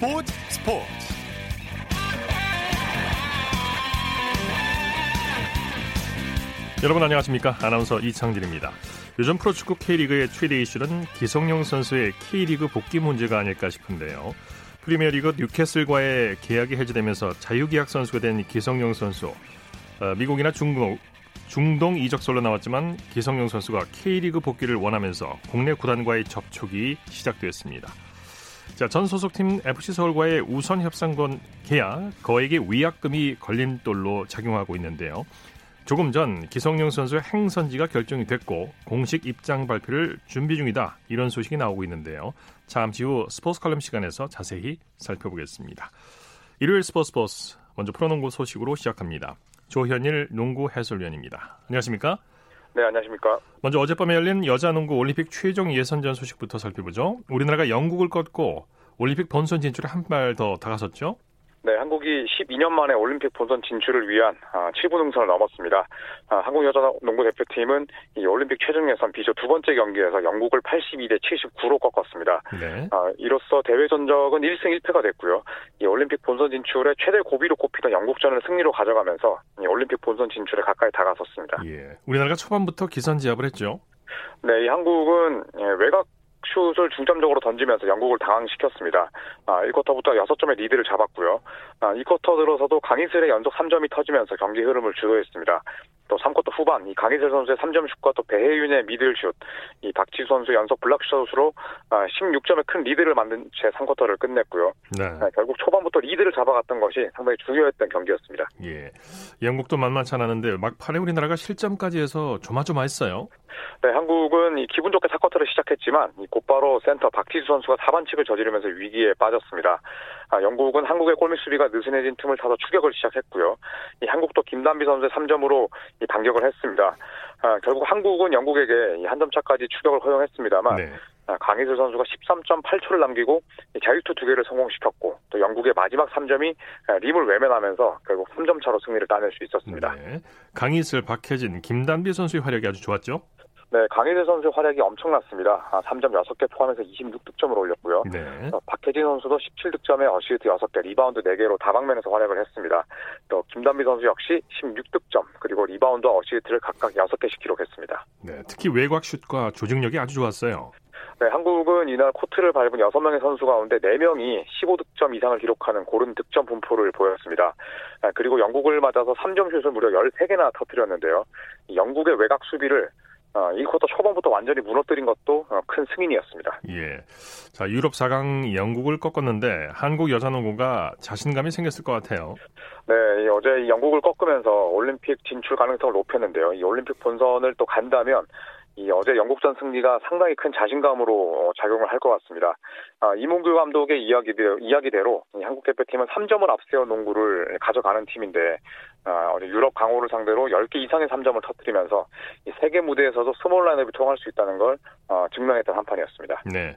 스포츠 스포츠. 여러분 안녕하십니까? 아나운서 이창진입니다. 요즘 프로축구 K리그의 최대 이슈는 기성용 선수의 K리그 복귀 문제가 아닐까 싶은데요. 프리미어리그 뉴캐슬과의 계약이 해지되면서 자유계약 선수가 된 기성용 선수 어, 미국이나 중국 중동 이적설로 나왔지만 기성용 선수가 K리그 복귀를 원하면서 국내 구단과의 접촉이 시작되었습니다. 자, 전 소속팀 FC 서울과의 우선 협상권 계약 거액의 위약금이 걸림돌로 작용하고 있는데요. 조금 전 기성용 선수의 행선지가 결정이 됐고 공식 입장 발표를 준비 중이다 이런 소식이 나오고 있는데요. 잠시 후 스포츠 칼럼 시간에서 자세히 살펴보겠습니다. 일요일 스포츠 버스 먼저 프로농구 소식으로 시작합니다. 조현일 농구 해설위원입니다. 안녕하십니까? 네, 안녕하십니까? 먼저 어젯밤에 열린 여자농구 올림픽 최종 예선전 소식부터 살펴보죠. 우리나라가 영국을 꺾고 올림픽 본선 진출에 한 발 더 다가섰죠? 네, 한국이 12년 만에 올림픽 본선 진출을 위한 7분 아, 능선을 넘었습니다. 아, 한국 여자 농구 대표팀은 이 올림픽 최종 예선 비조 두 번째 경기에서 영국을 82대 79로 꺾었습니다. 네. 아, 이로써 대회 전적은 1승 1패가 됐고요. 이 올림픽 본선 진출에 최대 고비로 꼽히던 영국전을 승리로 가져가면서 이 올림픽 본선 진출에 가까이 다가섰습니다. 예. 우리나라가 초반부터 기선제압을 했죠. 네, 이 한국은 예, 외곽 슛을 중점적으로 던지면서 영국을 당황시켰습니다. 아, 1쿼터부터 6점의 리드를 잡았고요. 아, 2쿼터 들어서도 강이슬의 연속 3점이 터지면서 경기 흐름을 주도했습니다. 또 3쿼터 후반 이 강이슬 선수의 3점 슛과 또 배혜윤의 미들슛, 이 박지수 선수 연속 블락슛으로 아, 16점의 큰 리드를 만든 채 3쿼터를 끝냈고요. 네. 아, 결국 초반부터 리드를 잡아갔던 것이 상당히 중요했던 경기였습니다. 예, 영국도 만만치 않았는데 막판에 우리나라가 실점까지 해서 조마조마했어요. 네, 한국은 이 기분 좋게 4쿼터를 시작했지만 이 곧바로 센터 박지수 선수가 4반칙을 저지르면서 위기에 빠졌습니다. 아, 영국은 한국의 골밑 수비가 느슨해진 틈을 타서 추격을 시작했고요. 이 한국도 김단비 선수의 3점으로 이 반격을 했습니다. 아, 결국 한국은 영국에게 한 점 차까지 추격을 허용했습니다만 네. 아, 강희슬 선수가 13.8초를 남기고 자유투 두 개를 성공시켰고 또 영국의 마지막 3점이 아, 림을 외면하면서 결국 3점 차로 승리를 따낼 수 있었습니다. 네. 강이슬, 박혜진, 김단비 선수의 활약이 아주 좋았죠? 네, 강이슬 선수의 활약이 엄청났습니다. 아, 3점 6개 포함해서 26득점을 올렸고요. 네. 어, 박혜진 선수도 17득점에 어시스트 6개, 리바운드 4개로 다방면에서 활약을 했습니다. 또 김단비 선수 역시 16득점, 그리고 리바운드와 어시스트를 각각 6개씩 기록했습니다. 네, 특히 외곽 슛과 조직력이 아주 좋았어요. 네, 한국은 이날 코트를 밟은 6명의 선수 가운데 4명이 15득점 이상을 기록하는 고른 득점 분포를 보였습니다. 아, 그리고 영국을 맞아서 3점 슛을 무려 13개나 터뜨렸는데요. 영국의 외곽 수비를 어, 1쿼터 초반부터 완전히 무너뜨린 것도 어, 큰 승인이었습니다. 예. 자, 유럽 4강 영국을 꺾었는데 한국 여자농구가 자신감이 생겼을 것 같아요. 네, 어제 영국을 꺾으면서 올림픽 진출 가능성을 높였는데요. 이 올림픽 본선을 또 간다면 이 어제 영국전 승리가 상당히 큰 자신감으로 어, 작용을 할 것 같습니다. 아, 이문규 감독의 이야기대로, 이야기대로 한국 대표팀은 3점을 앞세워 농구를 가져가는 팀인데 아, 어제 유럽 강호를 상대로 10개 이상의 3점을 터뜨리면서 세계 무대에서도 스몰 라인업이 통할 수 있다는 걸 어, 증명했던 한 판이었습니다. 네,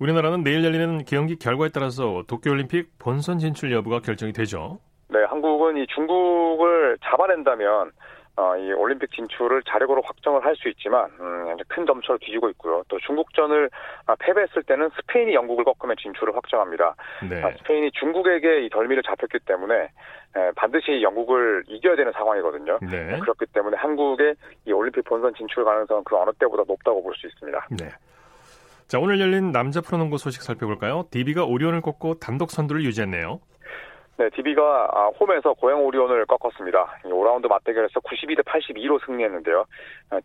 우리나라는 내일 열리는 경기 결과에 따라서 도쿄올림픽 본선 진출 여부가 결정이 되죠. 네, 한국은 이 중국을 잡아낸다면 어, 이 올림픽 진출을 자력으로 확정을 할 수 있지만 음, 큰 점차를 뒤지고 있고요. 또 중국전을 아, 패배했을 때는 스페인이 영국을 꺾으면 진출을 확정합니다. 네. 아, 스페인이 중국에게 이 덜미를 잡혔기 때문에 에, 반드시 영국을 이겨야 되는 상황이거든요. 네. 그렇기 때문에 한국의 이 올림픽 본선 진출 가능성은 그 어느 때보다 높다고 볼 수 있습니다. 네. 자 오늘 열린 남자 프로농구 소식 살펴볼까요? DB가 오리온을 꺾고 단독 선두를 유지했네요. 네, DB가 아, 홈에서 고양 오리온을 꺾었습니다. 5라운드 맞대결에서 92대 82로 승리했는데요.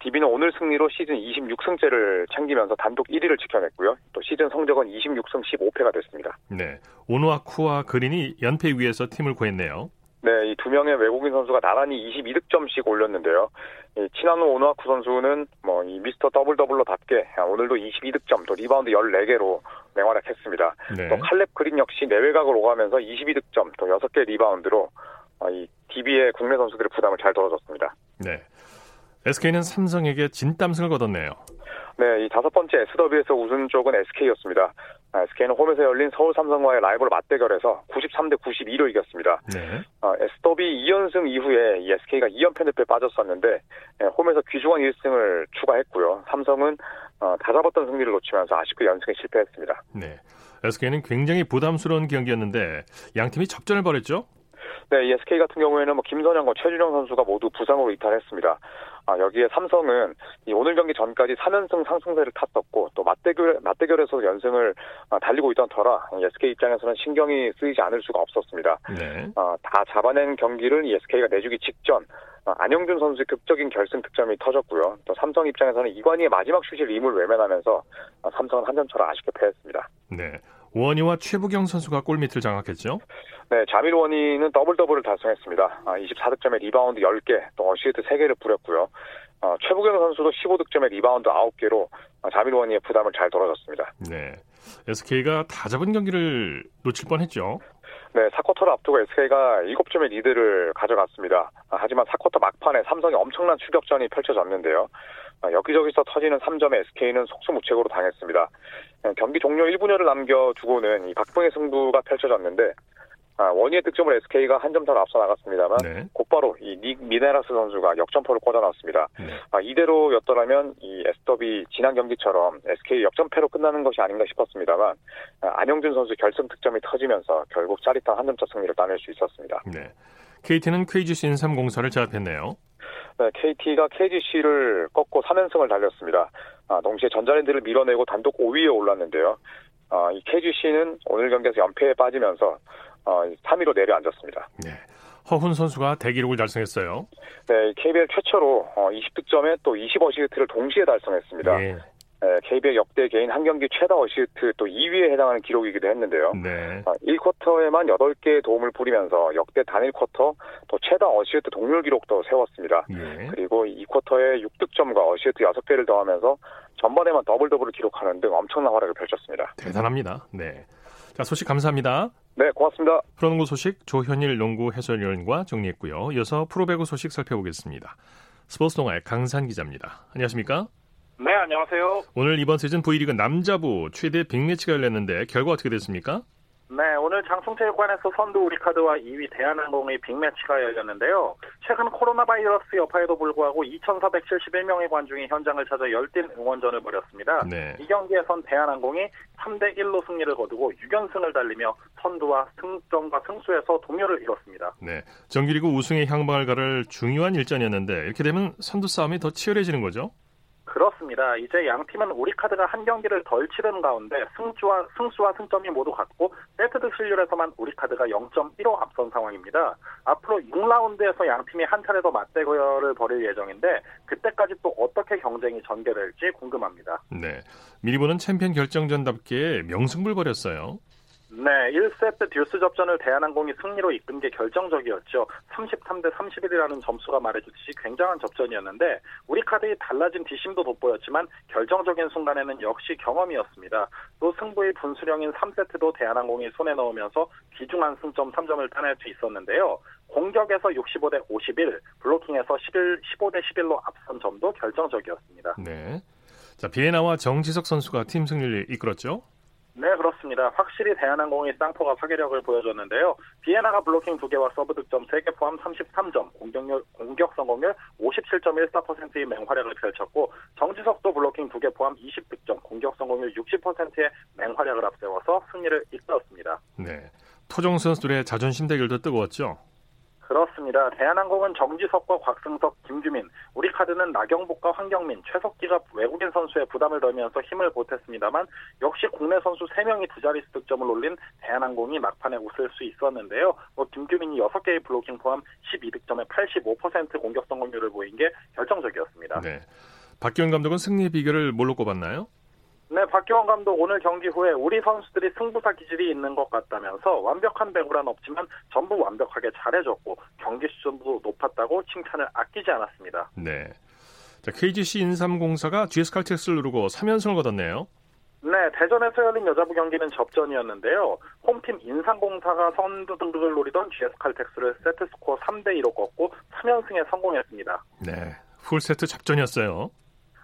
DB는 아, 오늘 승리로 시즌 26승째를 챙기면서 단독 1위를 지켜냈고요. 또 시즌 성적은 26승 15패가 됐습니다. 네, 오누아쿠와 그린이 연패 위기에서 팀을 구했네요. 네, 이 두 명의 외국인 선수가 나란히 22득점씩 올렸는데요. 이 치나누 오누아쿠 선수는 뭐 이 미스터 더블 더블로 답게 오늘도 22득점, 또 리바운드 14개로 맹활약했습니다. 네. 또 칼렙 그린 역시 내외곽을 오가면서 22득점, 또 6개 리바운드로 어, 이 DB의 국내 선수들의 부담을 잘 덜어줬습니다. 네. SK는 삼성에게 진땀승을 거뒀네요. 네, 이 다섯 번째 S더비에서 웃은 쪽은 SK였습니다. SK는 아, 홈에서 열린 서울 삼성과의 라이벌 맞대결에서 93대 92로 이겼습니다. 네. 어, S더비 2연승 이후에 이 SK가 2연패 늪에 빠졌었는데 예, 홈에서 귀중한 1승을 추가했고요. 삼성은 어, 다잡았던 승리를 놓치면서 아쉽게 연승에 실패했습니다. 네. SK는 굉장히 부담스러운 경기였는데 양 팀이 접전을 벌였죠? 네, SK 같은 경우에는 뭐 김선영과 최준영 선수가 모두 부상으로 이탈했습니다. 아, 여기에 삼성은 오늘 경기 전까지 3연승 상승세를 탔었고 또 맞대결 맞대결에서 연승을 아, 달리고 있던 터라 SK 입장에서는 신경이 쓰이지 않을 수가 없었습니다. 네. 아, 다 잡아낸 경기를 SK가 내주기 직전 아, 안영준 선수의 극적인 결승 득점이 터졌고요. 또 삼성 입장에서는 이관희의 마지막 슛이 림을 외면하면서 아, 삼성은 한 점 차로 아쉽게 패했습니다. 네. 워니와 최부경 선수가 골밑을 장악했죠? 네, 자밀 워니는 더블 더블을 달성했습니다. 24득점에 아, 리바운드 10개, 또 어시스트 3개를 뿌렸고요. 어, 최부경 선수도 15득점에 리바운드 9개로 자밀 워니의 부담을 잘 덜어줬습니다. 네. SK가 다 잡은 경기를 놓칠 뻔했죠. 네, 4쿼터를 앞두고 SK가 7점의 리드를 가져갔습니다. 하지만 4쿼터 막판에 삼성이 엄청난 추격전이 펼쳐졌는데요. 여기저기서 터지는 3점에 SK는 속수무책으로 당했습니다. 경기 종료 1분여를 남겨두고는 이 박빙의 승부가 펼쳐졌는데 아, 워니의 득점을 SK가 한 점 더 앞서 나갔습니다만 네. 곧바로 이 닉 미네라스 선수가 역전포를 꽂아놨습니다. 네. 아, 이대로였더라면 이 에스더비 지난 경기처럼 SK 역전패로 끝나는 것이 아닌가 싶었습니다만 아, 안영준 선수 결승 득점이 터지면서 결국 짜릿한 한 점차 승리를 따낼 수 있었습니다. 네. KT는 KGC 인삼공사를 제압했네요. 네, KT가 KGC를 꺾고 3연승을 달렸습니다. 아, 동시에 전자랜드를 밀어내고 단독 5위에 올랐는데요. 아, 이 KGC는 오늘 경기에서 연패에 빠지면서 어, 3위로 내려앉았습니다. 네. 허훈 선수가 대기록을 달성했어요. 네, KBL 최초로 20득점에 어, 또 20어시스트를 동시에 달성했습니다. 네. 네, KBL 역대 개인 한 경기 최다 어시스트 또 2위에 해당하는 기록이기도 했는데요. 네. 1쿼터에만 어, 8개의 도움을 뿌리면서 역대 단일 쿼터 또 최다 어시스트 동률 기록도 세웠습니다. 예. 그리고 2쿼터에 6득점과 어시스트 6개를 더하면서 전반에만 더블 더블을 기록하는 등 엄청난 활약을 펼쳤습니다. 대단합니다. 네. 자, 소식 감사합니다. 네, 고맙습니다. 프로농구 소식 조현일 농구 해설위원과 정리했고요. 이어서 프로배구 소식 살펴보겠습니다. 스포츠 동아의 강산 기자입니다. 안녕하십니까? 네, 안녕하세요. 오늘 이번 시즌 V리그 남자부 최대 빅매치가 열렸는데 결과 어떻게 됐습니까? 네, 오늘 장충체육관에서 선두 우리카드와 2위 대한항공의 빅매치가 열렸는데요. 최근 코로나 바이러스 여파에도 불구하고 2,471명의 관중이 현장을 찾아 열띤 응원전을 벌였습니다. 네. 이 경기에선 대한항공이 3대 1로 승리를 거두고 6연승을 달리며 선두와 승점과 승수에서 동료를 이뤘습니다. 네, 정규리그 우승에 향방을 가를 중요한 일전이었는데 이렇게 되면 선두 싸움이 더 치열해지는 거죠? 그렇습니다. 이제 양 팀은 우리 카드가 한 경기를 덜 치른 가운데 승수와 승수와 승점이 모두 같고 세트 득 실률에서만 우리 카드가 0.15 앞선 상황입니다. 앞으로 6라운드에서 양 팀이 한 차례 더 맞대결을 벌일 예정인데 그때까지 또 어떻게 경쟁이 전개될지 궁금합니다. 네, 미리 보는 챔피언 결정전답게 명승부를 벌였어요. 네, 1세트 듀스 접전을 대한항공이 승리로 이끈 게 결정적이었죠. 33대 31이라는 점수가 말해주듯이 굉장한 접전이었는데 우리 카드의 달라진 뒷심도 돋보였지만 결정적인 순간에는 역시 경험이었습니다. 또 승부의 분수령인 3세트도 대한항공이 손에 넣으면서 귀중한 승점 3점을 따낼 수 있었는데요. 공격에서 65대 51, 블로킹에서 11, 15대 11로 앞선 점도 결정적이었습니다. 네. 자, 비예나와 정지석 선수가 팀 승리를 이끌었죠? 네, 그렇습니다. 확실히 대한항공의 쌍포가 파괴력을 보여줬는데요. 비예나가 블로킹 2개와 서브 득점 3개 포함 33점, 공격률, 공격 성공률 57.14%의 맹활약을 펼쳤고 정지석도 블로킹 2개 포함 20득점, 공격 성공률 60%의 맹활약을 앞세워서 승리를 이끌었습니다. 네. 토종 선수들의 자존심 대결도 뜨거웠죠? 그렇습니다. 대한항공은 정지석과 곽승석, 김규민, 우리 카드는 나경복과 황경민, 최석기가 외국인 선수의 부담을 덜면서 힘을 보탰습니다만 역시 국내 선수 3명이 두 자릿수 득점을 올린 대한항공이 막판에 웃을 수 있었는데요. 뭐 김규민이 6개의 블로킹 포함 12득점에 85% 공격 성공률을 보인 게 결정적이었습니다. 네. 박기영 감독은 승리 비결을 뭘로 꼽았나요? 네, 박경원 감독 오늘 경기 후에 우리 선수들이 승부사 기질이 있는 것 같다면서 완벽한 배구란 없지만 전부 완벽하게 잘해줬고 경기 수준도 높았다고 칭찬을 아끼지 않았습니다. 네. 자, KGC 인삼공사가 GS 칼텍스를 누르고 3연승을 거뒀네요. 네, 대전에서 열린 여자부 경기는 접전이었는데요. 홈팀 인삼공사가 선두 등극을 노리던 GS 칼텍스를 세트 스코어 3대 2로 꺾고 3연승에 성공했습니다. 네, 풀세트 접전이었어요.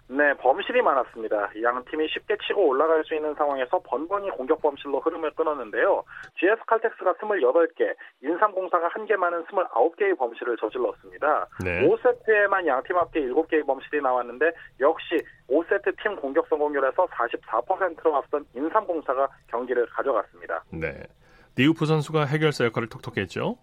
네, 범실이 많았습니다. 양 팀이 쉽게 치고 올라갈 수 있는 상황에서 번번이 공격 범실로 흐름을 끊었는데요. GS 칼텍스가 28개, 인삼공사가 1개 많은 29개의 범실을 저질렀습니다. 네. 5세트에만 양 팀 합계 7개의 범실이 나왔는데 역시 5세트 팀 공격 성공률에서 44%로 앞선 인삼공사가 경기를 가져갔습니다. 네. 니우프 선수가 해결사 역할을 톡톡했죠.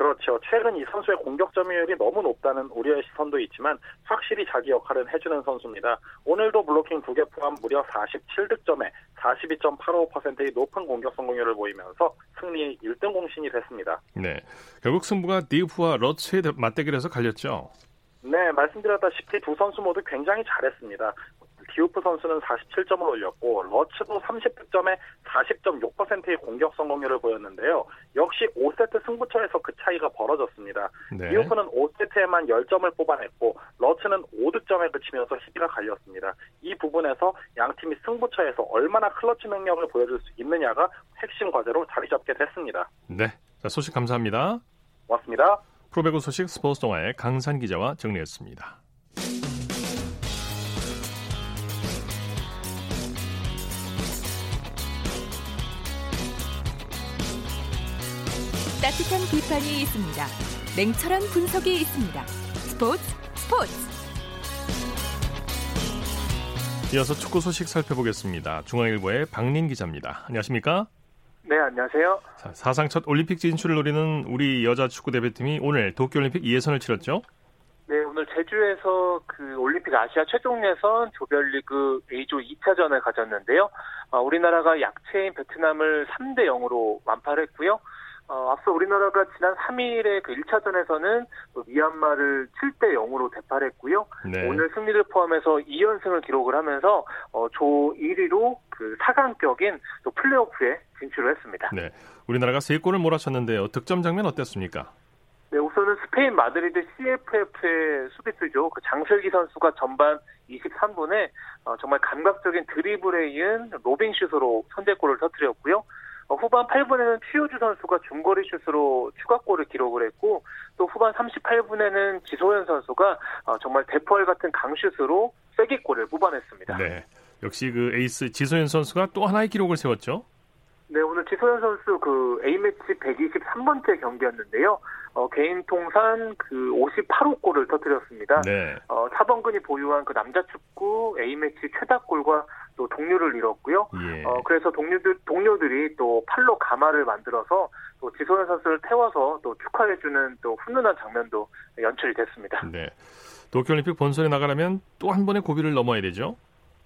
그렇죠. 최근 이 선수의 공격 점유율이 너무 높다는 우려의 시선도 있지만 확실히 자기 역할은 해주는 선수입니다. 오늘도 블로킹 2개 포함 무려 47득점에 42.85%의 높은 공격 성공률을 보이면서 승리 1등 공신이 됐습니다. 네. 결국 승부가 디우프와 러츠의 맞대결에서 갈렸죠. 네, 말씀드렸다시피 두 선수 모두 굉장히 잘했습니다. 디우프 선수는 47점을 올렸고 러츠도 30득점에 40.6%의 공격 성공률을 보였는데요. 역시 5세트 승부처에서 그 차이가 벌어졌습니다. 네. 디우프는 5세트에만 10점을 뽑아냈고 러츠는 5득점에 그치면서 희비가 갈렸습니다. 이 부분에서 양 팀이 승부처에서 얼마나 클러치 능력을 보여줄 수 있느냐가 핵심 과제로 자리 잡게 됐습니다. 네, 자, 소식 감사합니다. 고맙습니다. 프로배구 소식 스포츠 동아의 강산 기자와 정리했습니다. 따뜻한 비판이 있습니다. 냉철한 분석이 있습니다. 스포츠 스포츠. 이어서 축구 소식 살펴보겠습니다. 중앙일보의 박린 기자입니다. 안녕하십니까? 네, 안녕하세요. 자, 사상 첫 올림픽 진출을 노리는 우리 여자 축구 대표팀이 오늘 도쿄올림픽 예선을 치렀죠? 네, 오늘 제주에서 그 올림픽 아시아 최종 예선 조별리그 A조 2차전을 가졌는데요. 어, 우리나라가 약체인 베트남을 3대 0으로 완파했고요. 어, 앞서 우리나라가 지난 3일에 그 1차전에서는 미얀마를 7대 0으로 대파했고요. 네. 오늘 승리를 포함해서 2연승을 기록을 하면서 어, 조 1위로 그 4강격인 또 플레이오프에 진출을 했습니다. 네. 우리나라가 3골을 몰아쳤는데요. 득점 장면 어땠습니까? 네, 우선은 스페인 마드리드 CFF의 수비수죠. 그 장슬기 선수가 전반 23분에 어, 정말 감각적인 드리블에 이은 로빙슛으로 선제골을 터뜨렸고요. 어, 후반 8분에는 최효주 선수가 중거리 슛으로 추가골을 기록을 했고 또 후반 38분에는 지소연 선수가 어, 정말 대포알 같은 강슛으로 쐐기골을 뽑아냈습니다. 네. 역시 그 에이스 지소연 선수가 또 하나의 기록을 세웠죠. 네, 오늘 지소연 선수 그 A매치 123번째 경기였는데요. 어, 개인 통산 그 58호 골을 터뜨렸습니다. 네. 어, 차범근이 보유한 그 남자 축구 A매치 최다 골과 또 동료를 이뤘고요. 예. 어, 그래서 동료들, 동료들이 또 팔로 가마를 만들어서 또 지소연 선수를 태워서 또 축하해주는 또 훈훈한 장면도 연출이 됐습니다. 네. 도쿄올림픽 본선에 나가려면 또 한 번의 고비를 넘어야 되죠?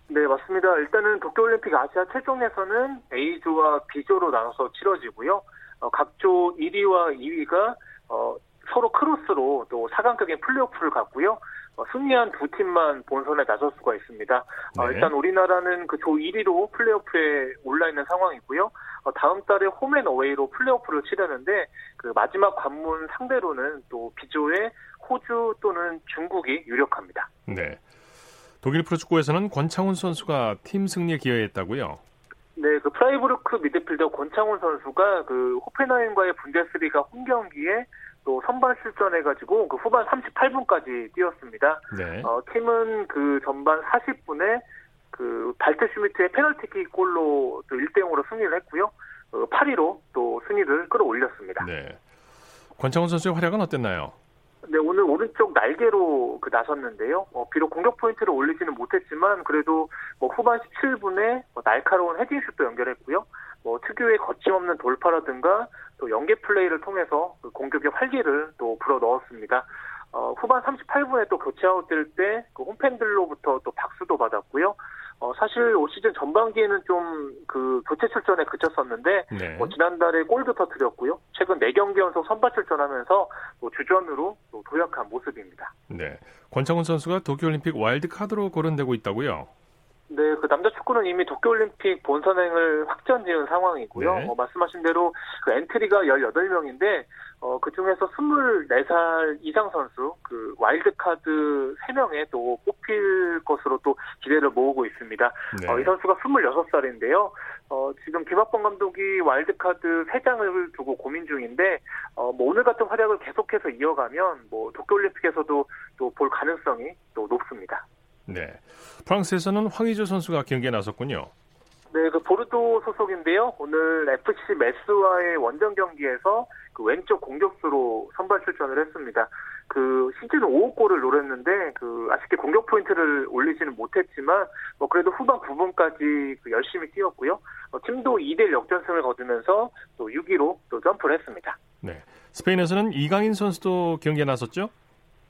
네, 맞습니다. 일단은 도쿄올림픽 아시아 최종에서는 A조와 B조로 나눠서 치러지고요. 어, 각조 1위와 2위가 어, 서로 크로스로 또 4강격인 플레이오프를 갖고요. 어, 승리한 두 팀만 본선에 나설 수가 있습니다. 어, 네. 일단 우리나라는 그 조 1위로 플레이오프에 올라 있는 상황이고요. 어, 다음 달에 홈앤 어웨이로 플레이오프를 치르는데 그 마지막 관문 상대로는 또 B조의 호주 또는 중국이 유력합니다. 네. 독일 프로축구에서는 권창훈 선수가 팀 승리에 기여했다고요? 네, 그 프라이부르크 미드필더 권창훈 선수가 그 호펜하임과의 분데스리가 홈 경기에 또 선발 출전해가지고 그 후반 38분까지 뛰었습니다. 네. 어, 팀은 그 전반 40분에 그 발트슈미트의 페널티킥 골로 또 1대 0으로 승리를 했고요. 어, 8위로 또 승리를 끌어올렸습니다. 네. 권창훈 선수의 활약은 어땠나요? 네, 오늘 오른쪽 날개로 그 나섰는데요. 어, 비록 공격 포인트를 올리지는 못했지만 그래도 뭐 후반 17분에 뭐 날카로운 헤딩슛도 연결했고요. 뭐 특유의 거침없는 돌파라든가 또 연계 플레이를 통해서 그 공격의 활기를 또 불어 넣었습니다. 어, 후반 38분에 또 교체 아웃될 때 그 홈팬들로부터 또 박수도 받았고요. 어, 사실 올 시즌 전반기에는 좀 그 교체 출전에 그쳤었는데 네. 뭐 지난달에 골도 터뜨렸고요. 최근 4경기 연속 선발 출전하면서 뭐 주전으로 또 도약한 모습입니다. 네. 권창훈 선수가 도쿄올림픽 와일드 카드로 거론되고 있다고요? 네, 그 남자 축구는 이미 도쿄올림픽 본선행을 확정 지은 상황이고요. 네. 어, 말씀하신 대로 그 엔트리가 18명인데 어, 그 중에서 24살 이상 선수, 그 와일드카드 3명에 또 뽑힐 것으로 또 기대를 모으고 있습니다. 네. 어, 이 선수가 26살인데요. 어, 지금 김학범 감독이 와일드카드 3장을 두고 고민 중인데, 어, 뭐 오늘 같은 활약을 계속해서 이어가면 뭐 도쿄올림픽에서도 또 볼 가능성이 또 높습니다. 네. 프랑스에서는 황의조 선수가 경기에 나섰군요. 네, 그 보르도 소속인데요. 오늘 FC 메스와의 원정 경기에서 그 왼쪽 공격수로 선발 출전을 했습니다. 그 시즌 5호 골을 노렸는데 그 아쉽게 공격 포인트를 올리지는 못했지만 뭐 그래도 후반 9분까지 그 열심히 뛰었고요. 어, 팀도 2대1 역전승을 거두면서 또 6위로 또 점프를 했습니다. 네. 스페인에서는 이강인 선수도 경기에 나섰죠?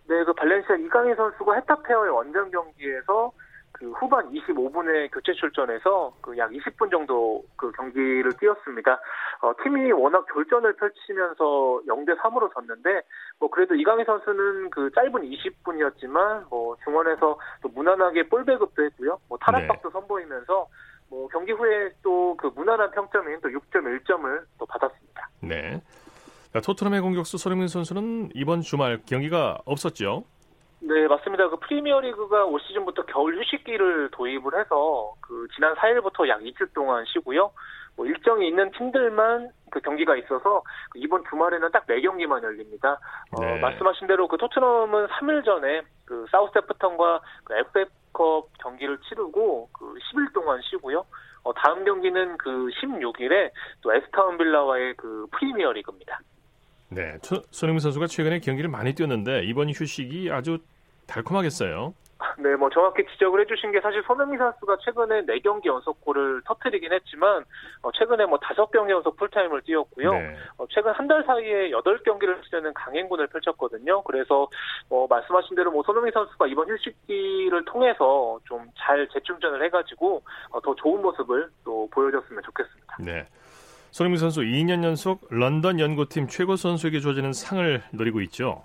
네, 그 발렌시아 이강인 선수가 헤타페어의 원정 경기에서 그 후반 25분에 교체 출전해서 그 약 20분 정도 그 경기를 뛰었습니다. 어, 팀이 워낙 결전을 펼치면서 0대 3으로 졌는데 뭐 그래도 이강인 선수는 그 짧은 20분이었지만 뭐 중원에서 또 무난하게 볼 배급도 했고요. 뭐 탈압박도 네. 선보이면서 뭐 경기 후에 또 그 무난한 평점인 또 6.1점을 또 받았습니다. 네. 토트넘의 공격수 손흥민 선수는 이번 주말 경기가 없었죠. 네, 맞습니다. 그 프리미어리그가 올 시즌부터 겨울 휴식기를 도입을 해서 그 지난 4일부터 약 이틀 동안 쉬고요. 뭐 일정이 있는 팀들만 그 경기가 있어서 그 이번 주말에는 딱 4경기만 열립니다. 어, 네. 말씀하신 대로 그 토트넘은 3일 전에 그 사우스테프턴과 그 FA컵 경기를 치르고 그 10일 동안 쉬고요. 어, 다음 경기는 그 16일에 또 에스타운 빌라와의 그 프리미어리그입니다. 네, 손흥민 선수가 최근에 경기를 많이 뛰었는데 이번 휴식이 아주 달콤하겠어요. 네, 뭐 정확히 지적을 해주신 게 사실 손흥민 선수가 최근에 4경기 연속골을 터트리긴 했지만 어, 최근에 뭐 5경기 연속 풀타임을 뛰었고요. 네. 어, 최근 한 달 사이에 8경기를 치르는 강행군을 펼쳤거든요. 그래서 뭐 말씀하신 대로 뭐 손흥민 선수가 이번 휴식기를 통해서 좀 잘 재충전을 해가지고 어, 더 좋은 모습을 또 보여줬으면 좋겠습니다. 네. 손흥민 선수 2년 연속 런던 연구팀 최고 선수에게 주어지는 상을 노리고 있죠.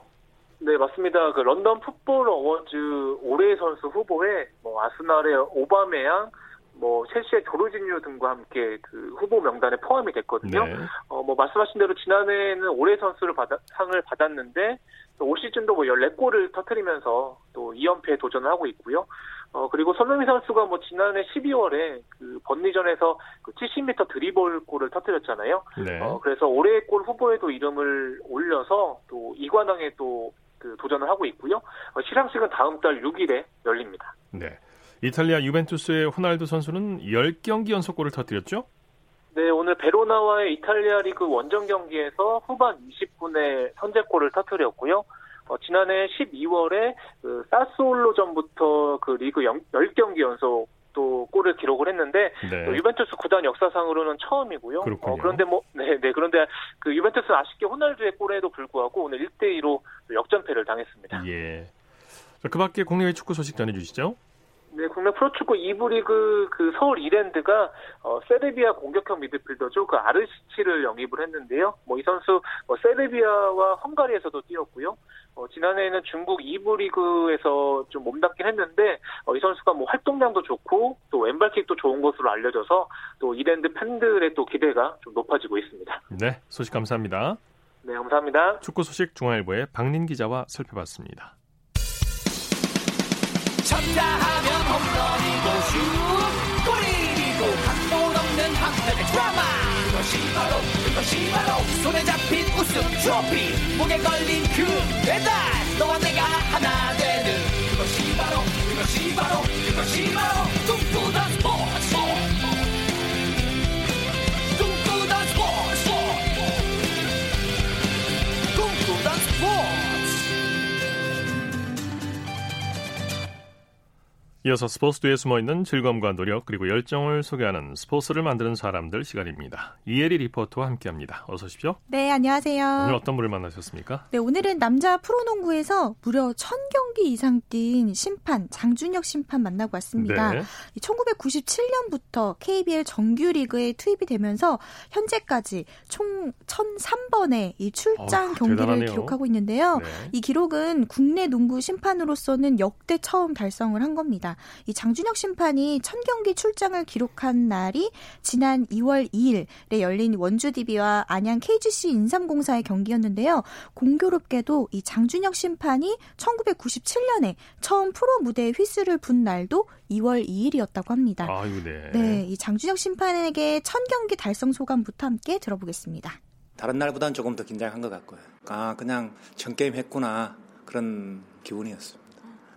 네, 맞습니다. 그 런던 풋볼 어워즈 올해 선수 후보에 뭐 아스날의 오바메양, 뭐 첼시의 조르지뉴 등과 함께 그 후보 명단에 포함이 됐거든요. 네. 어, 뭐 말씀하신 대로 지난해에는 올해 선수를 받아, 상을 받았는데 올 시즌도 뭐 14골을 터트리면서 또 2연패에 도전을 하고 있고요. 어, 그리고 손흥민 선수가 뭐 지난해 12월에 그 번리전에서 그 70m 드리블 골을 터뜨렸잖아요. 네. 어, 그래서 올해의 골 후보에도 이름을 올려서 또 이관왕에 또 그 도전을 하고 있고요. 어, 시상식은 다음 달 6일에 열립니다. 네. 이탈리아 유벤투스의 호날두 선수는 10경기 연속 골을 터뜨렸죠? 네, 오늘 베로나와의 이탈리아 리그 원정 경기에서 후반 20분에 선제골을 터뜨렸고요. 어, 지난해 12월에 그 사스올로 전부터 그 리그 10경기 연속 또 골을 기록을 했는데 네. 유벤투스 구단 역사상으로는 처음이고요. 어, 그런데 뭐 네, 네 그런데 그 유벤투스는 아쉽게 호날두의 골에도 불구하고 오늘 1대 2로 역전패를 당했습니다. 예. 자, 그밖에 국내외 축구 소식 전해 주시죠. 네, 국내 프로축구 2부 리그 그 서울 이랜드가 어, 세르비아 공격형 미드필더죠. 그 아르시치를 영입을 했는데요. 뭐 이 선수 뭐 세르비아와 헝가리에서도 뛰었고요. 어, 지난해에는 중국 2부 리그에서 좀 몸담긴 했는데 어, 이 선수가 뭐 활동량도 좋고 또 왼발킥도 좋은 것으로 알려져서 또 이랜드 팬들의 또 기대가 좀 높아지고 있습니다. 네, 소식 감사합니다. 네, 감사합니다. 축구 소식 중앙일보의 박린 기자와 살펴봤습니다. 쳤다 하면 홈런이고 슛 골이고 각본 없는 한편의 드라마. 그것이 바로 그것이 바로 손에 잡힌 우승 트로피. 목에 걸린 그 배달 너와 내가 하나 되는. 그것이 바로 그것이 바로 그것이 바로 꿈꾸던 스포츠 이어서 스포츠 뒤에 숨어있는 즐거움과 노력 그리고 열정을 소개하는 스포츠를 만드는 사람들 시간입니다. 이혜리 리포터와 함께합니다. 어서 오십시오. 네, 안녕하세요. 오늘 어떤 분을 만나셨습니까? 네, 오늘은 남자 프로농구에서 무려 1000경기 이상 뛴 심판 장준혁 심판 만나고 왔습니다. 네. 1997년부터 KBL 정규리그에 투입이 되면서 현재까지 총 1003번의 이 출장 어, 경기를 대단하네요. 기록하고 있는데요. 네. 이 기록은 국내 농구 심판으로서는 역대 처음 달성을 한 겁니다. 이 장준혁 심판이 천 경기 출장을 기록한 날이 지난 2월 2일에 열린 원주 DB와 안양 KGC 인삼공사의 경기였는데요. 공교롭게도 이 장준혁 심판이 1997년에 처음 프로 무대에 휘슬을 분 날도 2월 2일이었다고 합니다. 아유, 네. 네, 이 장준혁 심판에게 천 경기 달성 소감부터 함께 들어보겠습니다. 다른 날보다는 조금 더 긴장한 것 같고요. 아, 그냥 전 게임 했구나 그런 기분이었습니다.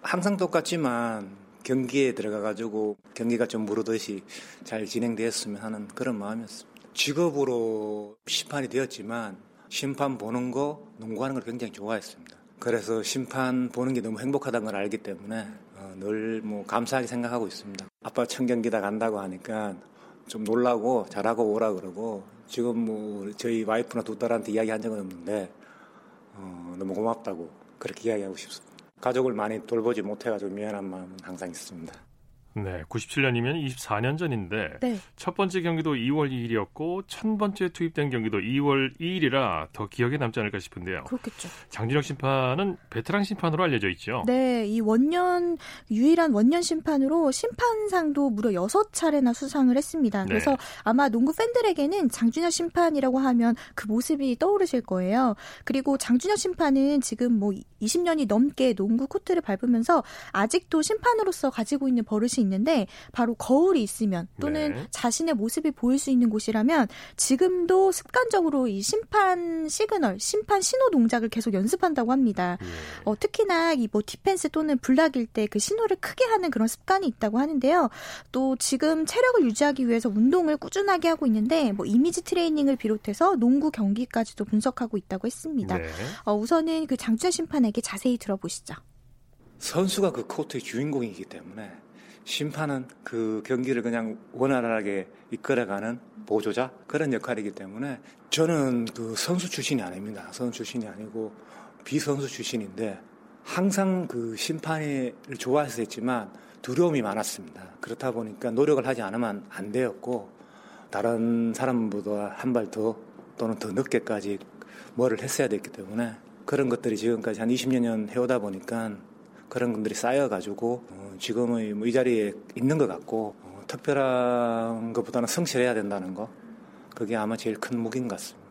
항상 똑같지만 경기에 들어가가지고 경기가 좀 무르듯이 잘 진행되었으면 하는 그런 마음이었습니다. 직업으로 심판이 되었지만 심판 보는 거, 농구하는 걸 굉장히 좋아했습니다. 그래서 심판 보는 게 너무 행복하다는 걸 알기 때문에 어, 늘뭐 감사하게 생각하고 있습니다. 아빠 천 경기 다 간다고 하니까 좀 놀라고 잘하고 오라 그러고 지금 뭐 저희 와이프나 두 딸한테 이야기한 적은 없는데 어, 너무 고맙다고 그렇게 이야기하고 싶습니다. 가족을 많이 돌보지 못해가지고 미안한 마음은 항상 있습니다. 네, 97년이면 24년 전인데 네. 첫 번째 경기도 2월 2일이었고 천 번째 투입된 경기도 2월 2일이라 더 기억에 남지 않을까 싶은데요. 그렇겠죠. 장준혁 심판은 베테랑 심판으로 알려져 있죠. 네, 이 원년 유일한 원년 심판으로 심판상도 무려 6차례나 수상을 했습니다. 네. 그래서 아마 농구 팬들에게는 장준혁 심판이라고 하면 그 모습이 떠오르실 거예요. 그리고 장준혁 심판은 지금 뭐 20년이 넘게 농구 코트를 밟으면서 아직도 심판으로서 가지고 있는 버릇이 있는데 바로 거울이 있으면 또는 네. 자신의 모습이 보일 수 있는 곳이라면 지금도 습관적으로 이 심판 시그널, 심판 신호 동작을 계속 연습한다고 합니다. 예. 어, 특히나 이 뭐 디펜스 또는 블락일 때 그 신호를 크게 하는 그런 습관이 있다고 하는데요. 또 지금 체력을 유지하기 위해서 운동을 꾸준하게 하고 있는데 뭐 이미지 트레이닝을 비롯해서 농구 경기까지도 분석하고 있다고 했습니다. 네. 어, 우선은 그 장준혁 심판에게 자세히 들어보시죠. 선수가 그 코트의 주인공이기 때문에 심판은 그 경기를 그냥 원활하게 이끌어가는 보조자 그런 역할이기 때문에 저는 그 선수 출신이 아닙니다. 선수 출신이 아니고 비선수 출신인데 항상 그 심판을 좋아했었지만 두려움이 많았습니다. 그렇다 보니까 노력을 하지 않으면 안 되었고 다른 사람보다 한 발 더 또는 더 늦게까지 뭐를 했어야 됐기 때문에 그런 것들이 지금까지 한 20년 해오다 보니까 그런 분들이 쌓여가지고 어, 지금의 뭐 이 자리에 있는 것 같고 어, 특별한 것보다는 성실해야 된다는 거 그게 아마 제일 큰 무기인 것 같습니다.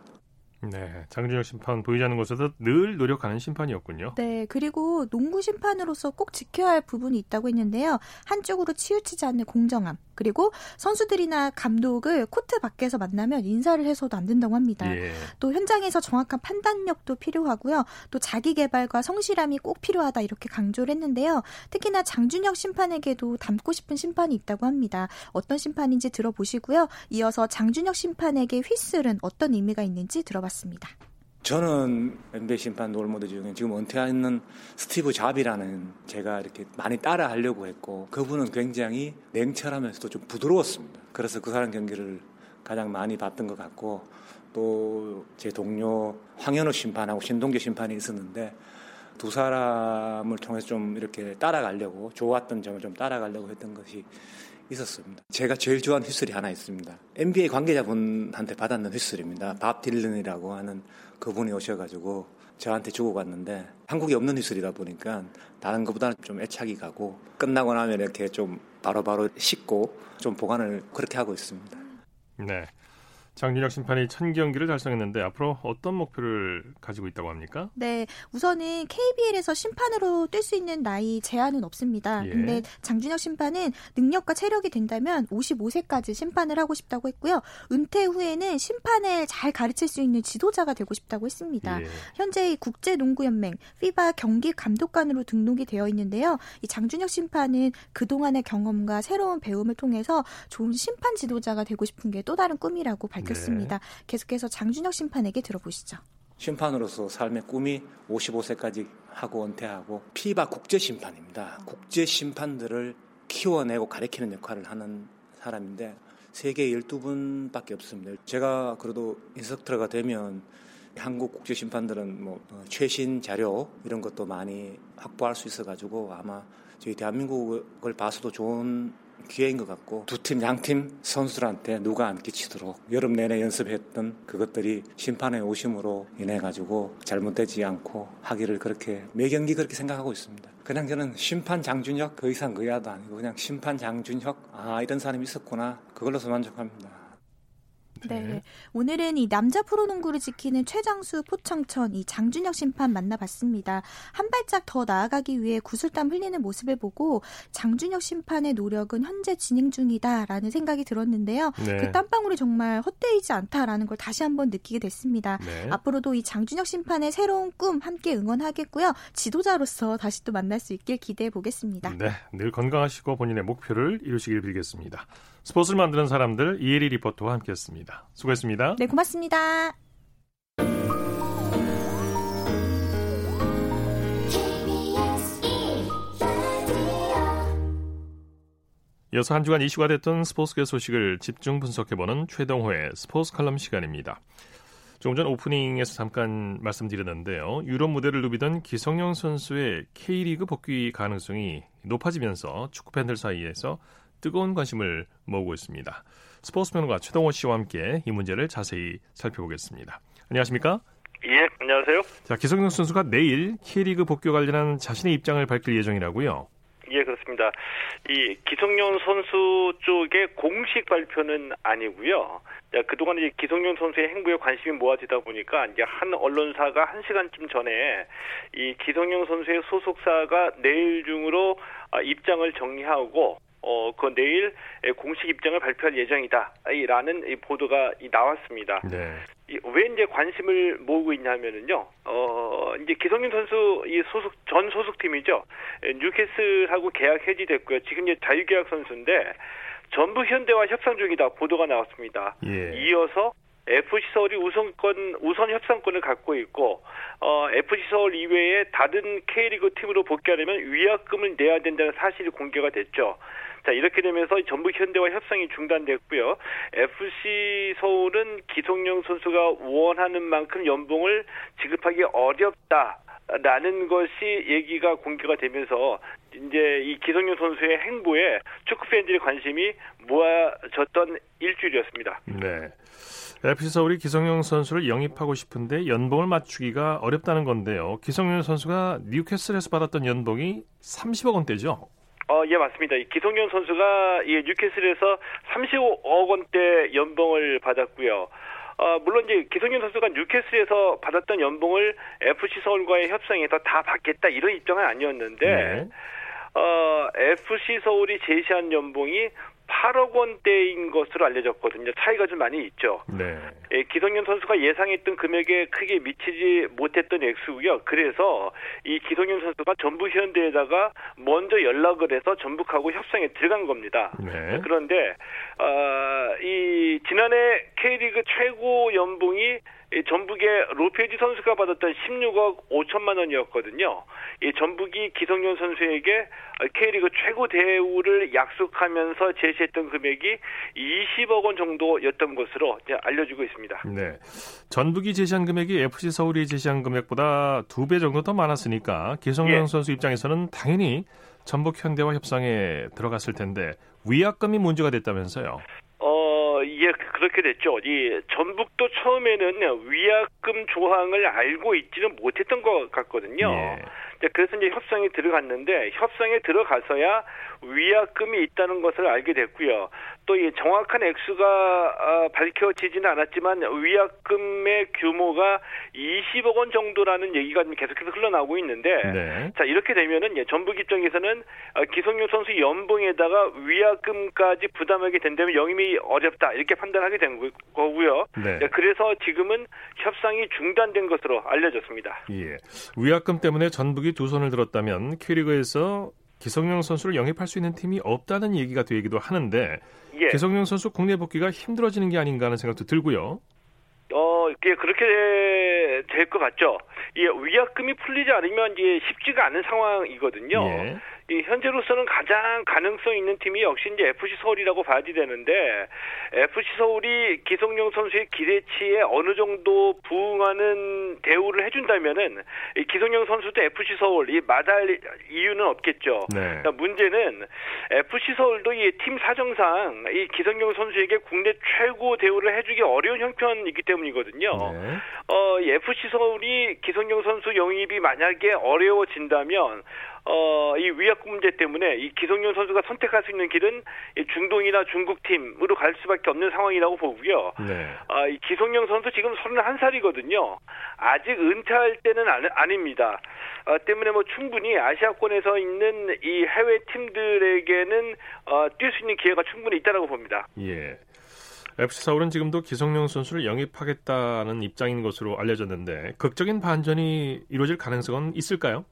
네, 장준혁 심판 보이지 않는 곳에서 늘 노력하는 심판이었군요. 네, 그리고 농구 심판으로서 꼭 지켜야 할 부분이 있다고 했는데요. 한쪽으로 치우치지 않는 공정함, 그리고 선수들이나 감독을 코트 밖에서 만나면 인사를 해서도 안 된다고 합니다. 예. 또 현장에서 정확한 판단력도 필요하고요. 또 자기 개발과 성실함이 꼭 필요하다 이렇게 강조를 했는데요. 특히나 장준혁 심판에게도 닮고 싶은 심판이 있다고 합니다. 어떤 심판인지 들어보시고요. 이어서 장준혁 심판에게 휘슬은 어떤 의미가 있는지 들어봤습니다. 저는 NBA 심판 롤모델 중에 지금 은퇴하는 스티브 잡이라는 제가 이렇게 많이 따라 하려고 했고 그분은 굉장히 냉철하면서도 좀 부드러웠습니다. 그래서 그 사람 경기를 가장 많이 봤던 것 같고 또 제 동료 황현우 심판하고 신동규 심판이 있었는데 두 사람을 통해서 좀 이렇게 따라가려고 좋았던 점을 좀 따라가려고 했던 것이 있었습니다. 제가 제일 좋아하는 휘슬이 하나 있습니다. NBA 관계자분한테 받았는 휘슬입니다. 밥 딜런이라고 하는 그분이 오셔가지고 저한테 주고 갔는데 한국에 없는 휘슬이다 보니까 다른 것보다는 좀 애착이 가고 끝나고 나면 이렇게 좀 바로바로 씻고 좀 보관을 그렇게 하고 있습니다. 네. 장준혁 심판이 천 경기를 달성했는데 앞으로 어떤 목표를 가지고 있다고 합니까? 네, 우선은 KBL에서 심판으로 뛸 수 있는 나이 제한은 없습니다. 예. 근데 장준혁 심판은 능력과 체력이 된다면 55세까지 심판을 하고 싶다고 했고요. 은퇴 후에는 심판을 잘 가르칠 수 있는 지도자가 되고 싶다고 했습니다. 예. 현재 이 국제농구연맹 피바 경기 감독관으로 등록이 되어 있는데요. 이 장준혁 심판은 그동안의 경험과 새로운 배움을 통해서 좋은 심판 지도자가 되고 싶은 게 또 다른 꿈이라고 밝혔습니다. 계속해서 장준혁 심판에게 들어보시죠. 심판으로서 삶의 꿈이 55세까지 하고 은퇴하고 피바 국제 심판입니다. 국제 심판들을 키워내고 가르치는 역할을 하는 사람인데 세계 12분밖에 없습니다. 제가 그래도 인스트럭터가 되면 한국 국제 심판들은 뭐 어, 최신 자료 이런 것도 많이 확보할 수 있어 가지고 아마 저희 대한민국을 봐서도 좋은 기회인 것 같고 두 팀 양 팀 선수들한테 누가 안 끼치도록 여름 내내 연습했던 그것들이 심판의 오심으로 인해 가지고 잘못되지 않고 하기를 그렇게 매 경기 그렇게 생각하고 있습니다. 그냥 저는 심판 장준혁 그 이상 그 이하도 아니고 그냥 심판 장준혁 아 이런 사람이 있었구나 그걸로서 만족합니다. 네. 네. 오늘은 이 남자 프로농구를 지키는 최장수 포청천 이 장준혁 심판 만나봤습니다. 한 발짝 더 나아가기 위해 구슬땀 흘리는 모습을 보고 장준혁 심판의 노력은 현재 진행 중이다라는 생각이 들었는데요. 네. 그 땀방울이 정말 헛되이지 않다라는 걸 다시 한번 느끼게 됐습니다. 네. 앞으로도 이 장준혁 심판의 새로운 꿈 함께 응원하겠고요. 지도자로서 다시 또 만날 수 있길 기대해 보겠습니다. 네, 늘 건강하시고 본인의 목표를 이루시길 빌겠습니다. 스포츠를 만드는 사람들 이혜리 리포터와 함께했습니다. 수고했습니다. 네, 고맙습니다. 이어서 한 주간 이슈가 됐던 스포츠계 소식을 집중 분석해보는 최동호의 스포츠 칼럼 시간입니다. 조금 전 오프닝에서 잠깐 말씀드렸는데요. 유럽 무대를 누비던 기성용 선수의 K리그 복귀 가능성이 높아지면서 축구 팬들 사이에서 뜨거운 관심을 모으고 있습니다. 스포츠 평론가 최동호 씨와 함께 이 문제를 자세히 살펴보겠습니다. 안녕하십니까? 예, 안녕하세요. 자, 기성용 선수가 내일 K리그 복귀 관련한 자신의 입장을 밝힐 예정이라고요? 예, 그렇습니다. 이 기성용 선수 쪽의 공식 발표는 아니고요. 그동안 이제 기성용 선수의 행보에 관심이 모아지다 보니까 이제 한 언론사가 한 시간쯤 전에 이 기성용 선수의 소속사가 내일 중으로 아, 입장을 정리하고 어, 그 내일 공식 입장을 발표할 예정이다. 라는 보도가 나왔습니다. 네. 왜 이제 관심을 모으고 있냐면은요, 어, 이제 기성윤 선수 이 소속, 전 소속팀이죠. 뉴캐슬하고 계약 해지됐고요. 지금 이제 자유계약 선수인데, 전부 현대와 협상 중이다. 보도가 나왔습니다. 예. 이어서 FC 서울이 우선권 우선 협상권을 갖고 있고 어, FC 서울 이외에 다른 K리그 팀으로 복귀하려면 위약금을 내야 된다는 사실이 공개가 됐죠. 자 이렇게 되면서 전북 현대와 협상이 중단됐고요. FC 서울은 기성용 선수가 원하는 만큼 연봉을 지급하기 어렵다. 라는 것이 얘기가 공개가 되면서 이제 이 기성용 선수의 행보에 축구 팬들의 관심이 모아졌던 일주일이었습니다. 네. FC 서울이 기성용 선수를 영입하고 싶은데 연봉을 맞추기가 어렵다는 건데요. 기성용 선수가 뉴캐슬에서 받았던 연봉이 30억 원대죠. 어, 예, 맞습니다. 기성용 선수가 이 뉴캐슬에서 35억 원대 연봉을 받았고요. 어, 물론 이제 기성용 선수가 뉴캐슬에서 받았던 연봉을 FC 서울과의 협상에서 다 받겠다 이런 입장은 아니었는데 네. 어, FC 서울이 제시한 연봉이 8억 원대인 것으로 알려졌거든요. 차이가 좀 많이 있죠. 네. 예, 기성용 선수가 예상했던 금액에 크게 미치지 못했던 액수고요. 그래서 이 기성용 선수가 전북 현대에다가 먼저 연락을 해서 전북하고 협상에 들어간 겁니다. 네. 그런데 어, 이 지난해 K리그 최고 연봉이 전북의 로페지 선수가 받았던 16억 5천만 원이었거든요. 이 전북이 기성용 선수에게 K리그 최고 대우를 약속하면서 제시했던 금액이 20억 원 정도였던 것으로 알려지고 있습니다. 네. 전북이 제시한 금액이 FC 서울이 제시한 금액보다 두 배 정도 더 많았으니까 기성용 예. 선수 입장에서는 당연히 전북 현대와 협상에 들어갔을 텐데 위약금이 문제가 됐다면서요. 예, 그렇게 됐죠. 이 전북도 처음에는 위약금 조항을 알고 있지는 못했던 것 같거든요. 예. 그래서 이제 협상에 들어갔는데 협상에 들어가서야 위약금이 있다는 것을 알게 됐고요. 또 이 정확한 액수가 어, 밝혀지지는 않았지만 위약금의 규모가 20억 원 정도라는 얘기가 계속해서 흘러나오고 있는데 네. 자 이렇게 되면은 예, 전북 입장에서는 어, 기성용 선수 연봉에다가 위약금까지 부담하게 된다면 영임이 어렵다 이렇게 판단하게 된 거고요. 네. 그래서 지금은 협상이 중단된 것으로 알려졌습니다. 예. 위약금 때문에 전북이 두 손을 들었다면 K리그에서 기성용 선수를 영입할 수 있는 팀이 없다는 얘기가 되기도 하는데 예. 기성용 선수 국내 복귀가 힘들어지는 게 아닌가 하는 생각도 들고요. 어, 예, 그렇게 될 것 같죠. 이 위약금이 풀리지 않으면 이제 쉽지가 않은 상황이거든요. 예. 이 현재로서는 가장 가능성 있는 팀이 역시 이제 FC 서울이라고 봐야 되는데 FC 서울이 기성용 선수의 기대치에 어느 정도 부응하는 대우를 해준다면은 이 기성용 선수도 FC 서울 이 마다할 이유는 없겠죠. 네. 그러니까 문제는 FC 서울도 이 팀 사정상 이 기성용 선수에게 국내 최고 대우를 해주기 어려운 형편이기 때문이거든요. 네. 어, FC 서울이 기성용 선수 영입이 만약에 어려워진다면 어, 이 위약금 문제 때문에 이 기성용 선수가 선택할 수 있는 길은 중동이나 중국 팀으로 갈 수밖에 없는 상황이라고 보고요. 네. 아, 이 기성용 선수 지금 31살이거든요. 아직 은퇴할 때는 아니, 닙니다 어, 때문에 뭐 충분히 아시아권에서 있는 이 해외 팀들에게는 어, 뛸 수 있는 기회가 충분히 있다고 봅니다. 예. FC 서울은 지금도 기성용 선수를 영입하겠다는 입장인 것으로 알려졌는데 극적인 반전이 이루어질 가능성은 있을까요?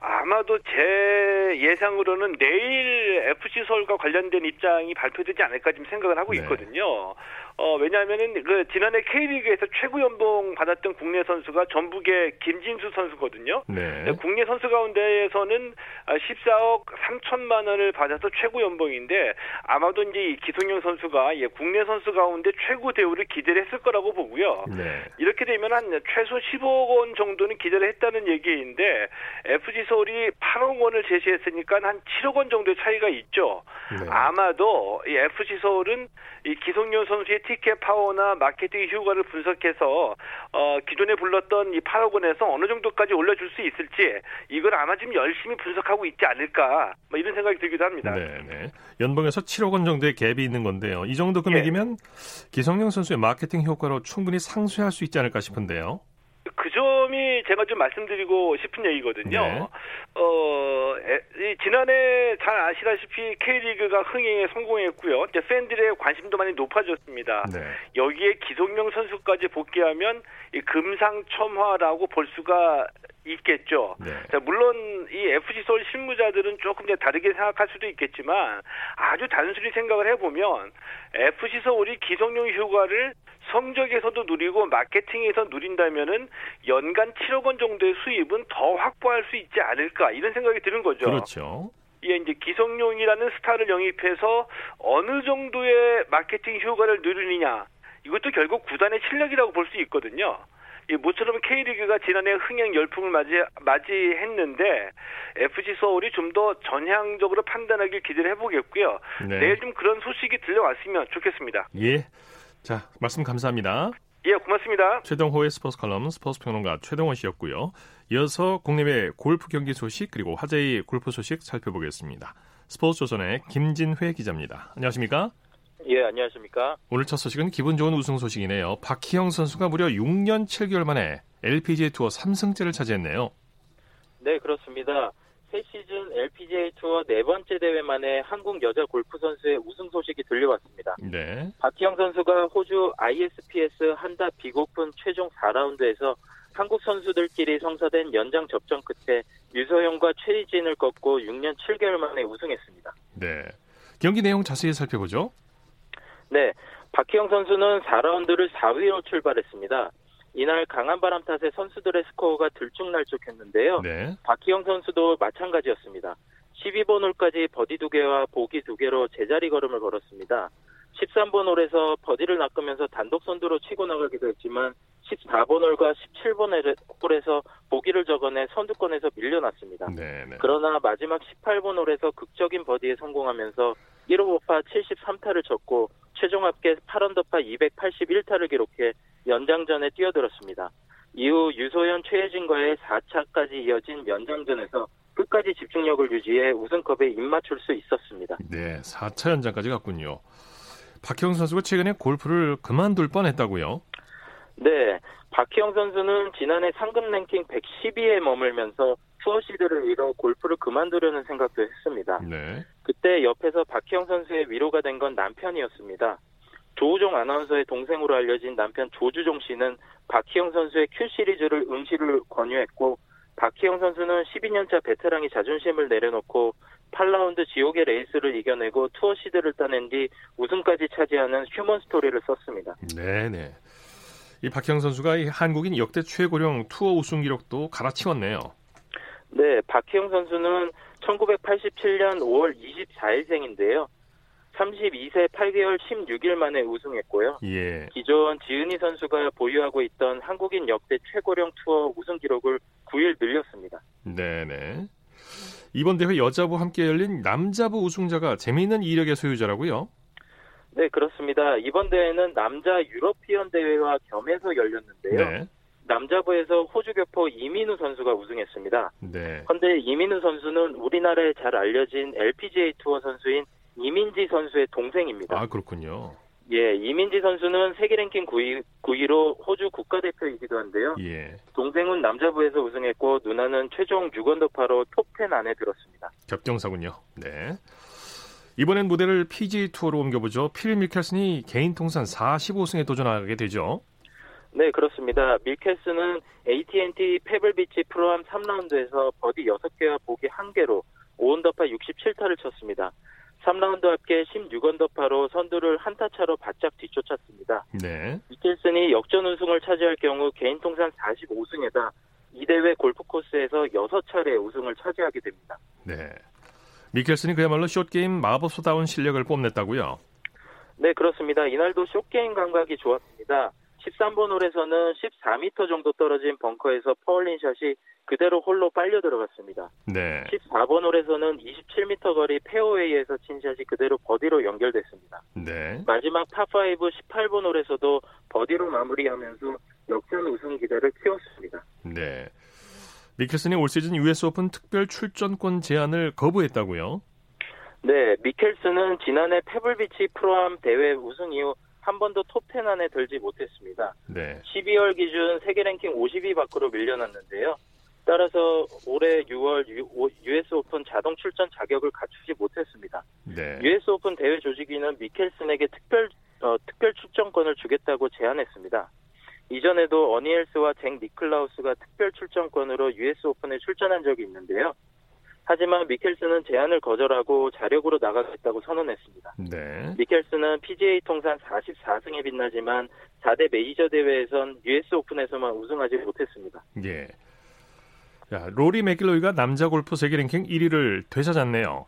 아마도 제 예상으로는 내일 FC 서울과 관련된 입장이 발표되지 않을까 지금 생각을 하고 네. 있거든요. 네. 어, 왜냐하면은 그 지난해 K리그에서 최고 연봉 받았던 국내 선수가 전북의 김진수 선수거든요. 네. 네 국내 선수 가운데에서는 14억 3천만 원을 받아서 최고 연봉인데 아마도 이제 이 기성용 선수가 예, 국내 선수 가운데 최고 대우를 기대를 했을 거라고 보고요. 네. 이렇게 되면 한 최소 15억 원 정도는 기대를 했다는 얘기인데 FG 서울이 8억 원을 제시했으니까 한 7억 원 정도의 차이가 있죠. 네. 아마도 이 FC 서울은 이 기성용 선수의 티켓 파워나 마케팅 효과를 분석해서 어, 기존에 불렀던 이 8억 원에서 어느 정도까지 올려줄 수 있을지 이걸 아마 지금 열심히 분석하고 있지 않을까 뭐 이런 생각이 들기도 합니다. 네, 네. 연봉에서 7억 원 정도의 갭이 있는 건데요. 이 정도 금액이면 네. 기성용 선수의 마케팅 효과로 충분히 상쇄할 수 있지 않을까 싶은데요. 제가 좀 말씀드리고 싶은 얘기거든요. 네. 어, 에, 지난해 잘 아시다시피 K리그가 흥행에 성공했고요. 이제 팬들의 관심도 많이 높아졌습니다. 네. 여기에 기성용 선수까지 복귀하면 이 금상첨화라고 볼 수가 있겠죠. 네. 자, 물론 이 FC 서울 실무자들은 조금 다르게 생각할 수도 있겠지만 아주 단순히 생각을 해보면 FC 서울이 기성용 휴가를 성적에서도 누리고 마케팅에서 누린다면은 연간 7억 원 정도의 수입은 더 확보할 수 있지 않을까 이런 생각이 드는 거죠. 그렇죠. 예, 이제 기성용이라는 스타를 영입해서 어느 정도의 마케팅 효과를 누리느냐 이것도 결국 구단의 실력이라고 볼 수 있거든요. 이 모처럼 K리그가 지난해 흥행 열풍을 맞이, 맞이했는데 FC 서울이 좀 더 전향적으로 판단하길 기대를 해보겠고요. 네. 내일 좀 그런 소식이 들려왔으면 좋겠습니다. 예. 자, 말씀 감사합니다. 예, 고맙습니다. 최동호의 스포츠 칼럼 스포츠 평론가 최동원 씨였고요. 이어서 국내외 골프 경기 소식 그리고 화제의 골프 소식 살펴보겠습니다. 스포츠 조선의 김진회 기자입니다. 안녕하십니까? 예, 안녕하십니까? 오늘 첫 소식은 기분 좋은 우승 소식이네요. 박희영 선수가 무려 6년 7개월 만에 LPGA 투어 3승째를 차지했네요. 네, 그렇습니다. 새 시즌 LPGA 투어 네 번째 대회 만에 한국 여자 골프 선수의 우승 소식이 들려왔습니다. 네. 박희영 선수가 호주 ISPS 한다 비고픈 최종 4라운드에서 한국 선수들끼리 성사된 연장 접전 끝에 유소연과 최혜진을 꺾고 6년 7개월 만에 우승했습니다. 네. 경기 내용 자세히 살펴보죠. 네. 박희영 선수는 4라운드를 4위로 출발했습니다. 이날 강한 바람 탓에 선수들의 스코어가 들쭉날쭉했는데요. 네. 박희영 선수도 마찬가지였습니다. 12번 홀까지 버디 2개와 보기 2개로 제자리 걸음을 걸었습니다. 13번 홀에서 버디를 낚으면서 단독 선두로 치고 나가기도 했지만 14번 홀과 17번 홀에서 보기를 적어내 선두권에서 밀려났습니다. 네네. 네. 그러나 마지막 18번 홀에서 극적인 버디에 성공하면서 1호 오파 73타를 쳤고 최종 합계 8언더파 281타를 기록해 연장전에 뛰어들었습니다. 이후 유소연 최혜진과의 4차까지 이어진 연장전에서 끝까지 집중력을 유지해 우승컵에 입맞출 수 있었습니다. 네, 4차 연장까지 갔군요. 박형 선수가 최근에 골프를 그만둘 뻔했다고요? 네, 박희영 선수는 지난해 상금 랭킹 112에 머물면서 투어 시드를 잃어 골프를 그만두려는 생각도 했습니다. 네. 그때 옆에서 박희영 선수의 위로가 된 건 남편이었습니다. 조우종 아나운서의 동생으로 알려진 남편 조주종 씨는 박희영 선수의 큐 시리즈를 응시를 권유했고 박희영 선수는 12년차 베테랑이 자존심을 내려놓고 8라운드 지옥의 레이스를 이겨내고 투어 시드를 따낸 뒤 우승까지 차지하는 휴먼 스토리를 썼습니다. 네네. 이 박희영 선수가 이 한국인 역대 최고령 투어 우승 기록도 갈아치웠네요. 네, 박희영 선수는 1987년 5월 24일생인데요. 32세 8개월 16일 만에 우승했고요. 예. 기존 지은희 선수가 보유하고 있던 한국인 역대 최고령 투어 우승 기록을 9일 늘렸습니다. 네네. 이번 대회 여자부 함께 열린 남자부 우승자가 재미있는 이력의 소유자라고요? 네, 그렇습니다. 이번 대회는 남자 유러피언 대회와 겸해서 열렸는데요. 네. 남자부에서 호주 교포 이민우 선수가 우승했습니다. 네. 그런데 이민우 선수는 우리나라에 잘 알려진 LPGA 투어 선수인 이민지 선수의 동생입니다. 아 그렇군요. 예, 이민지 선수는 세계 랭킹 9위, 9위로 호주 국가대표이기도 한데요. 예. 동생은 남자부에서 우승했고 누나는 최종 6언더파로 톱10 안에 들었습니다. 겹경사군요. 네. 이번엔 무대를 PGA 투어로 옮겨보죠. 필 미켈슨이 개인 통산 45승에 도전하게 되죠. 네, 그렇습니다. 미켈슨은 AT&T 페블비치 프로암 3라운드에서 버디 6개와 보기 1개로 5언더파 67타를 쳤습니다. 3라운드 합계 16언더파로 선두를 한타 차로 바짝 뒤쫓았습니다. 네. 미켈슨이 역전 우승을 차지할 경우 개인 통산 45승에다 이 대회 골프 코스에서 6차례 우승을 차지하게 됩니다. 네. 미켈슨이 그야말로 숏게임 마법사다운 실력을 뽐냈다고요? 네, 그렇습니다. 이날도 숏게임 감각이 좋았습니다. 13번 홀에서는 14m 정도 떨어진 벙커에서 퍼올린 샷이 그대로 홀로 빨려 들어갔습니다. 네. 14번 홀에서는 27m 거리 페어웨이에서 친 샷이 그대로 버디로 연결됐습니다. 네. 마지막 파5 18번 홀에서도 버디로 마무리하면서 역전 우승 기대를 키웠습니다. 네. 미켈슨이 올 시즌 US 오픈 특별 출전권 제안을 거부했다고요? 네, 미켈슨은 지난해 페블비치 프로암 대회 우승 이후 한 번도 톱10 안에 들지 못했습니다. 네. 12월 기준 세계 랭킹 50위 밖으로 밀려났는데요. 따라서 올해 6월 US 오픈 자동 출전 자격을 갖추지 못했습니다. 네. US 오픈 대회 조직위는 미켈슨에게 특별 어, 특별 출전권을 주겠다고 제안했습니다. 이전에도 어니엘스와 잭 니클라우스가 특별 출전권으로 US 오픈에 출전한 적이 있는데요. 하지만 미켈스는 제안을 거절하고 자력으로 나가겠다고 선언했습니다. 네. 미켈스는 PGA 통산 44승에 빛나지만 4대 메이저 대회에선 US 오픈에서만 우승하지 못했습니다. 예. 야, 로리 맥길로이가 남자 골프 세계 랭킹 1위를 되찾았네요.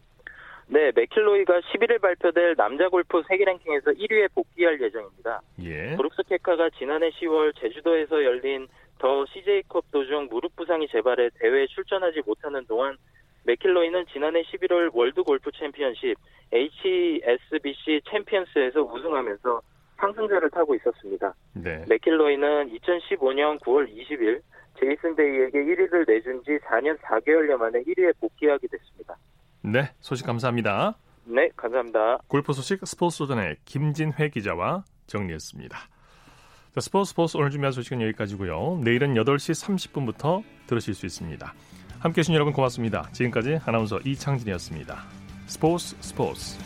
네, 맥킬로이가 11일 발표될 남자 골프 세계 랭킹에서 1위에 복귀할 예정입니다. 예. 브룩스 켑카가 지난해 10월 제주도에서 열린 더 CJ컵 도중 무릎 부상이 재발해 대회에 출전하지 못하는 동안 맥킬로이는 지난해 11월 월드 골프 챔피언십 HSBC 챔피언스에서 우승하면서 상승세를 타고 있었습니다. 네. 맥킬로이는 2015년 9월 20일 제이슨 데이에게 1위를 내준 지 4년 4개월여 만에 1위에 복귀하게 됐습니다. 네, 소식 감사합니다. 네, 감사합니다. 골프 소식 스포츠조전의 김진회 기자와 정리했습니다. 자, 스포츠 스포츠 오늘 준비한 소식은 여기까지고요. 내일은 8시 30분부터 들으실 수 있습니다. 함께해 주신 여러분 고맙습니다. 지금까지 아나운서 이창진이었습니다. 스포츠 스포츠